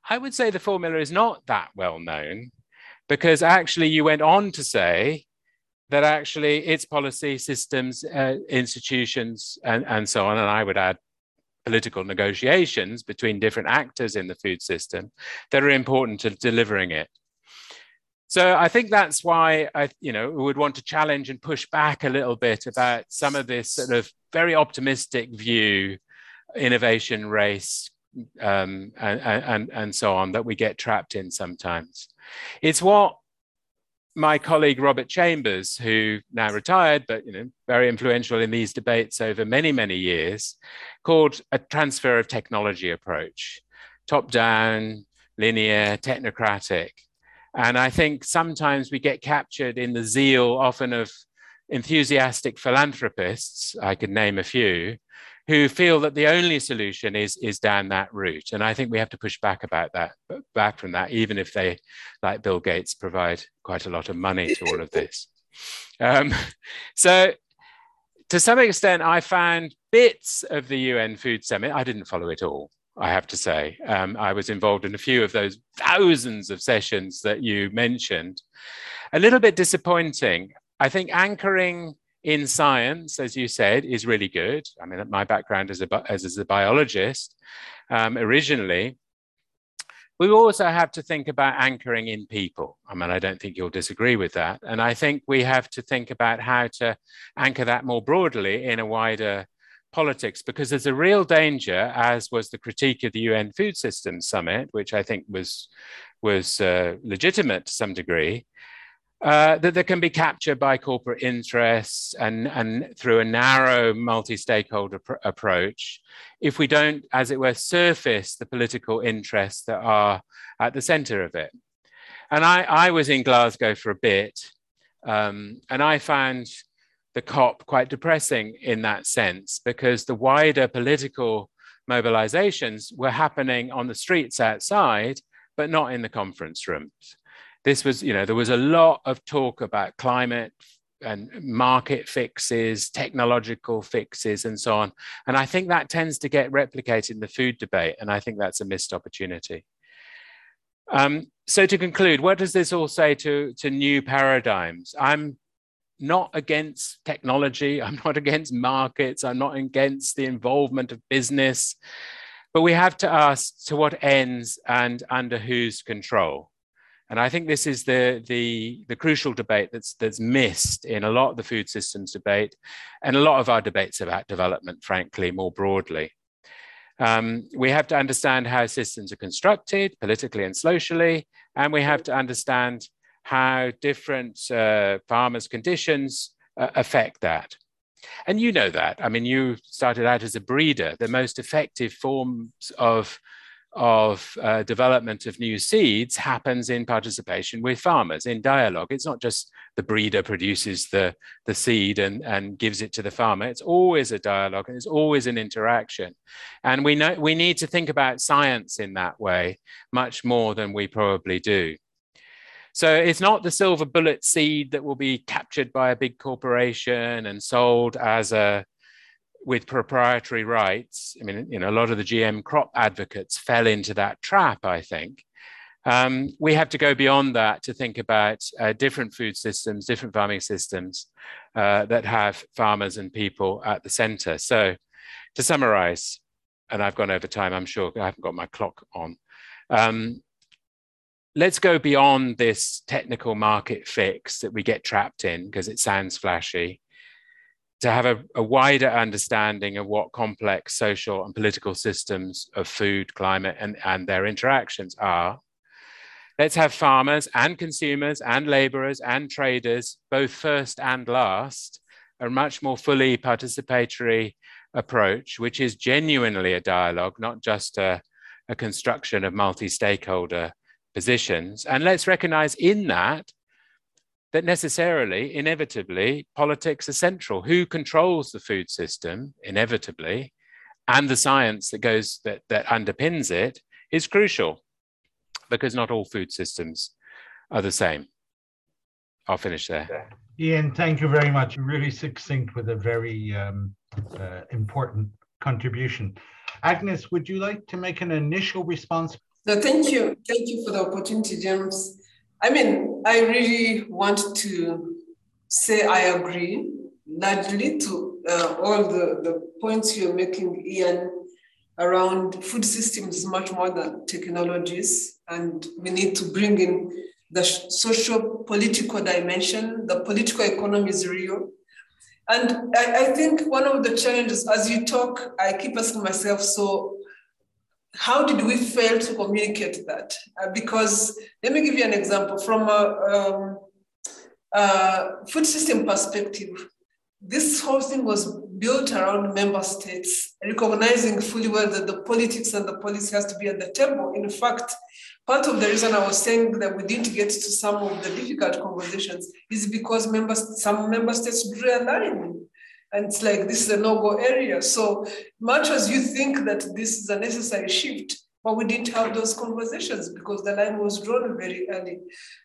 I would say the formula is not that well known because actually you went on to say that actually its policy systems, uh, institutions, and, and so on, and I would add political negotiations between different actors in the food system that are important to delivering it. So I think that's why I, you know, would want to challenge and push back a little bit about some of this sort of very optimistic view, innovation race, um, and, and, and so on that we get trapped in sometimes. It's what my colleague Robert Chambers, who now retired, but you know, very influential in these debates over many, many years, called a transfer of technology approach, top down, linear, technocratic. And I think sometimes we get captured in the zeal often of enthusiastic philanthropists, I could name a few, who feel that the only solution is, is down that route. And I think we have to push back about that, back from that, even if they, like Bill Gates, provide quite a lot of money to all of this. Um, so to some extent, I found bits of the UN Food Summit. I didn't follow it all. I have to say. Um, I was involved in a few of those thousands of sessions that you mentioned. A little bit disappointing. I think anchoring in science, as you said, is really good. I mean, my background as a, as, as a biologist um, originally. We also have to think about anchoring in people. I mean, I don't think you'll disagree with that. And I think we have to think about how to anchor that more broadly in a wider politics because there's a real danger, as was the critique of the UN Food Systems Summit, which I think was was uh, legitimate to some degree, uh, that, that can be captured by corporate interests and, and through a narrow multi-stakeholder pr- approach if we don't, as it were, surface the political interests that are at the center of it. And I, I was in Glasgow for a bit, um, and I found the COP quite depressing in that sense because the wider political mobilizations were happening on the streets outside, but not in the conference rooms. This was, you know, there was a lot of talk about climate and market fixes, technological fixes, and so on. And I think that tends to get replicated in the food debate. And I think that's a missed opportunity. Um, so to conclude, what does this all say to, to new paradigms? I'm not against technology. I'm not against markets. I'm not against the involvement of business. But we have to ask to what ends and under whose control. And I think this is the, the, the crucial debate that's, that's missed in a lot of the food systems debate and a lot of our debates about development, frankly, more broadly. Um, we have to understand how systems are constructed politically and socially, and we have to understand how different uh, farmers' conditions uh, affect that. And you know that. I mean, you started out as a breeder. The most effective forms of of uh, development of new seeds happens in participation with farmers in dialogue. It's not just the breeder produces the, the seed and, and gives it to the farmer. It's always a dialogue and it's always an interaction. And we know we need to think about science in that way much more than we probably do. So it's not the silver bullet seed that will be captured by a big corporation and sold as a with proprietary rights, I mean, you know, a lot of the GM crop advocates fell into that trap, I think. Um, we have to go beyond that to think about uh, different food systems, different farming systems uh, that have farmers and people at the center. So, to summarize, and I've gone over time, I'm sure I haven't got my clock on. Um, let's go beyond this technical market fix that we get trapped in because it sounds flashy to have a, a, wider understanding of what complex social and political systems of food, climate, and, and their interactions are. Let's have farmers and consumers and laborers and traders, both first and last, a much more fully participatory approach, which is genuinely a dialogue, not just a, a construction of multi stakeholder positions. And let's recognize in that that necessarily, inevitably, politics are central. Who controls the food system, inevitably, and the science that goes that, that underpins it is crucial because not all food systems are the same. I'll finish there. Ian, thank you very much. Really succinct with a very um, uh, important contribution. Agnes, would you like to make an initial response? No, thank you. Thank you for the opportunity, James. I mean, I really want to say I agree largely to uh, all the, the points you're making, Ian, around food systems much more than technologies. And we need to bring in the social political dimension. The political economy is real. And I, I think one of the challenges, as you talk, I keep asking myself, so how did we fail to communicate that? Uh, because let me give you an example from a, um, a food system perspective. This whole thing was built around member states, recognizing fully well that the politics and the policy has to be at the table. In fact, part of the reason I was saying that we didn't get to some of the difficult conversations is because members, some member states drew a line and it's like, this is a no-go area. So much as you think that this is a necessary shift, but we didn't have those conversations because the line was drawn very early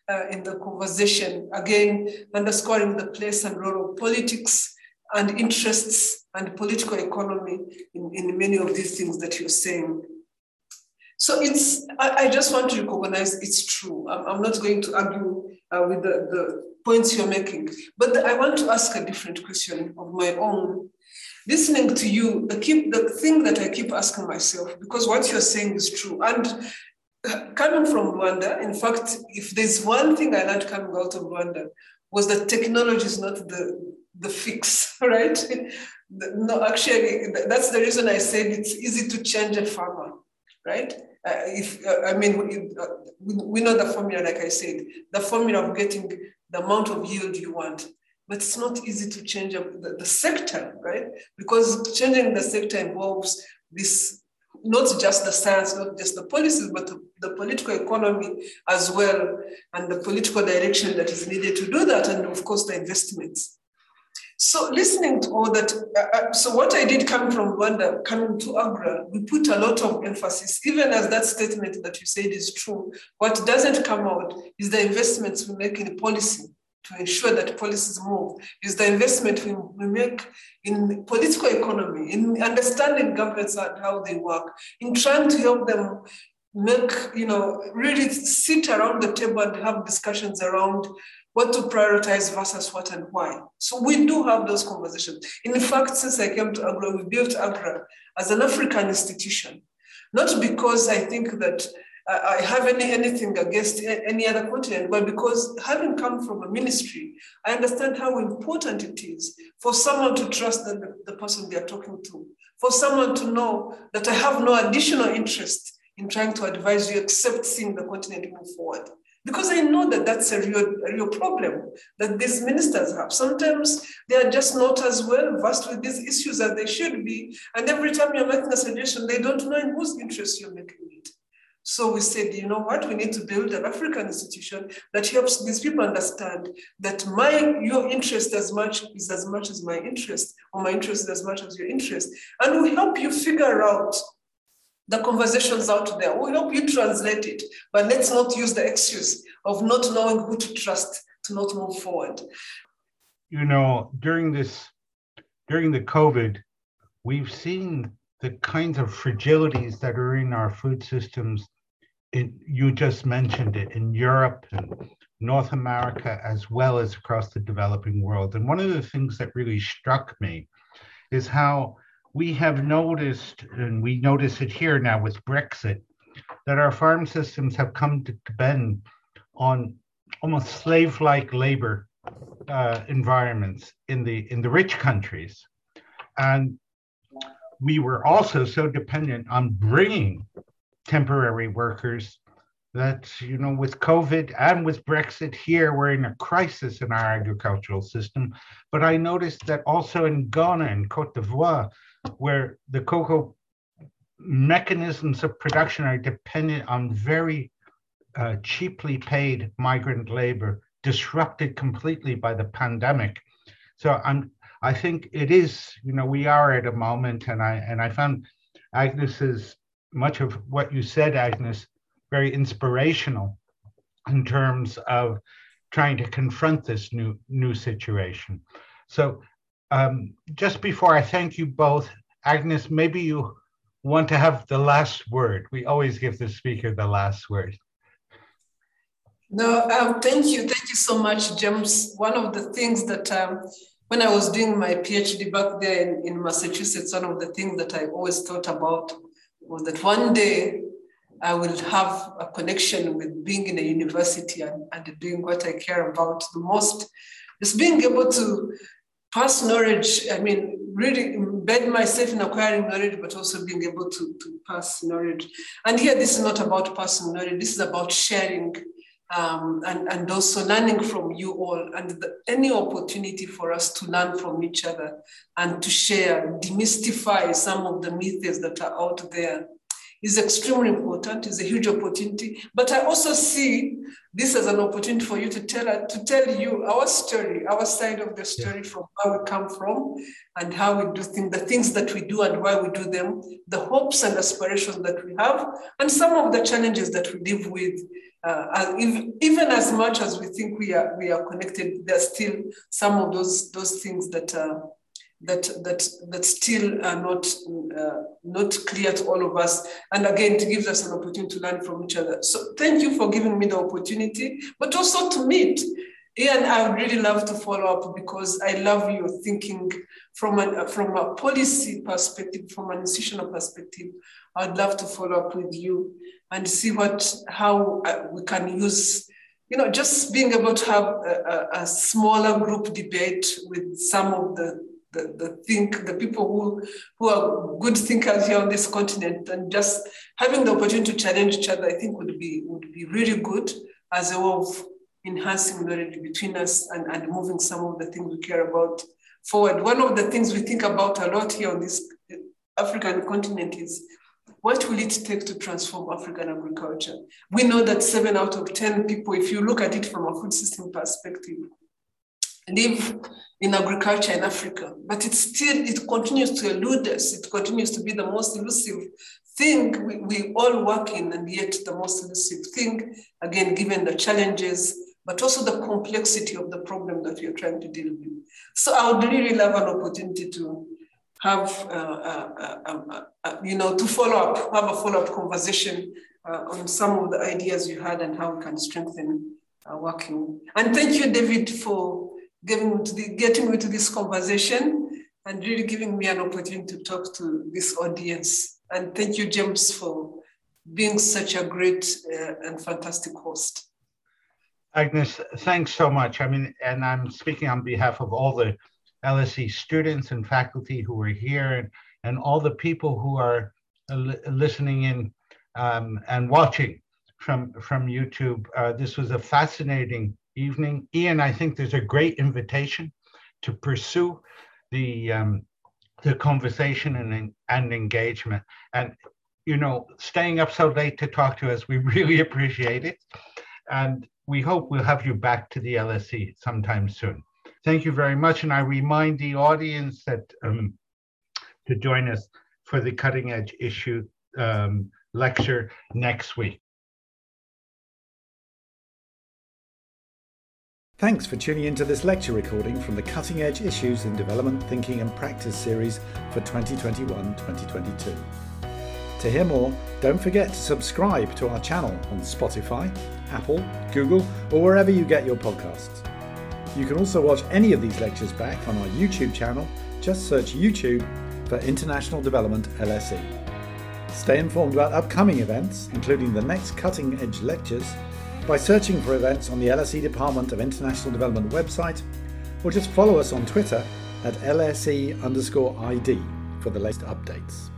uh, in the conversation. Again, underscoring the place and role of politics and interests and political economy in, in many of these things that you're saying. So it's, I, I just want to recognize it's true. I'm, I'm not going to argue uh, with the, the points you're making. But I want to ask a different question of my own. Listening to you, the, keep, the thing that I keep asking myself, because what you're saying is true. And coming from Rwanda, in fact, if there's one thing I learned coming out of Rwanda, was that technology is not the, the fix, right? No, actually, that's the reason I said it's easy to change a farmer, right? Uh, if uh, I mean, uh, we know the formula, like I said, the formula of getting the amount of yield you want. But it's not easy to change the, the sector, right? Because changing the sector involves this not just the science, not just the policies, but the political economy as well, and the political direction that is needed to do that, and of course the investments. So listening to all that, uh, uh so what I did coming from Rwanda, coming to AGRA, we put a lot of emphasis, even as that statement that you said is true. What doesn't come out is the investments we make in policy to ensure that policies move, is the investment we, we make in political economy, in understanding governments and how they work, in trying to help them make, you know, really sit around the table and have discussions around what to prioritize versus what and why. So we do have those conversations. In fact, since I came to AGRA, we built AGRA as an African institution, not because I think that uh, I have any anything against any other continent, but because having come from a ministry, I understand how important it is for someone to trust the, the person they are talking to, for someone to know that I have no additional interest in trying to advise you except seeing the continent move forward. Because I know that that's a real, a real problem that these ministers have. Sometimes they are just not as well versed with these issues as they should be. And every time you're making a suggestion, they don't know in whose interest you're making it. So we said, you know what, we need to build an African institution that helps these people understand that my your interest as much is as much as my interest, or my interest is as much as your interest. And we help you figure out the conversations out there. We hope you translate it, but let's not use the excuse of not knowing who to trust to not move forward. You know, during this, during the COVID, we've seen the kinds of fragilities that are in our food systems in, you just mentioned it in Europe and North America, as well as across the developing world. And one of the things that really struck me is how we have noticed, and we notice it here now with Brexit, that our farm systems have come to depend on almost slave-like labor uh, environments in the in the rich countries, and we were also so dependent on bringing temporary workers that you know with covid and with brexit here we're in a crisis in our agricultural system. But i noticed that also in ghana and cote d'ivoire where the cocoa mechanisms of production are dependent on very uh, cheaply paid migrant labor disrupted completely by the pandemic so i'm i think it is you know we are at a moment and i and i found agnes's much of what you said, Agnes, very inspirational in terms of trying to confront this new new situation. So, um, just before I thank you both, Agnes, maybe you want to have the last word. We always give the speaker the last word. No, um, thank you, thank you so much, James. One of the things that um, when I was doing my PhD back there in, in Massachusetts, one of the things that I always thought about was that one day I will have a connection with being in a university and, and doing what I care about the most. Is being able to pass knowledge, I mean, really embed myself in acquiring knowledge, but also being able to, to pass knowledge. And here, this is not about passing knowledge, this is about sharing um, and, and also learning from you all and the, any opportunity for us to learn from each other and to share, demystify some of the myths that are out there is extremely important, is a huge opportunity. But I also see this as an opportunity for you to tell to tell you our story, our side of the story yeah. from where we come from and how we do things, the things that we do and why we do them, the hopes and aspirations that we have, and some of the challenges that we live with uh, even as much as we think we are we are connected, there's still some of those those things that uh, that that that still are not uh, not clear to all of us. And again, it gives us an opportunity to learn from each other. So thank you for giving me the opportunity, but also to meet. Ian, I would really love to follow up because I love your thinking from a, from a policy perspective, from an institutional perspective. I'd love to follow up with you and see what how uh, we can use you know just being able to have a, a, smaller group debate with some of the the, the think the people who who are good thinkers here on this continent and just having the opportunity to challenge each other i think would be would be really good as a way of enhancing knowledge between us and, and moving some of the things we care about forward one of the things we think about a lot here on this african continent is what will it take to transform African agriculture? We know that seven out of 10 people, if you look at it from a food system perspective, live in agriculture in Africa, but it still, it continues to elude us. It continues to be the most elusive thing we, we all work in, and yet the most elusive thing, again, given the challenges, but also the complexity of the problem that we are trying to deal with. So I would really love an opportunity to have, uh uh, uh, uh, uh, you know, to follow up, have a follow up conversation uh, on some of the ideas you had and how we can strengthen uh, working. And thank you, David, for giving to the, getting me to this conversation and really giving me an opportunity to talk to this audience. And thank you, James, for being such a great uh, and fantastic host. Agnes, thanks so much. I mean, and I'm speaking on behalf of all the LSE students and faculty who are here and, and all the people who are listening in um, and watching from, from YouTube. Uh, this was a fascinating evening. Ian, I think there's a great invitation to pursue the, um, the conversation and, and engagement. And, you know, staying up so late to talk to us, we really appreciate it. And we hope we'll have you back to the LSE sometime soon. Thank you very much. And I remind the audience that um, to join us for the cutting edge issue um, lecture next week. Thanks for tuning into this lecture recording from the Cutting Edge Issues in Development, Thinking and Practice series for 2021-2022. To hear more, don't forget to subscribe to our channel on Spotify, Apple, Google, or wherever you get your podcasts. You can also watch any of these lectures back on our YouTube channel. Just search YouTube for International Development LSE. Stay informed about upcoming events, including the next cutting edge lectures, by searching for events on the LSE Department of International Development website, or just follow us on Twitter at LSE underscore ID for the latest updates.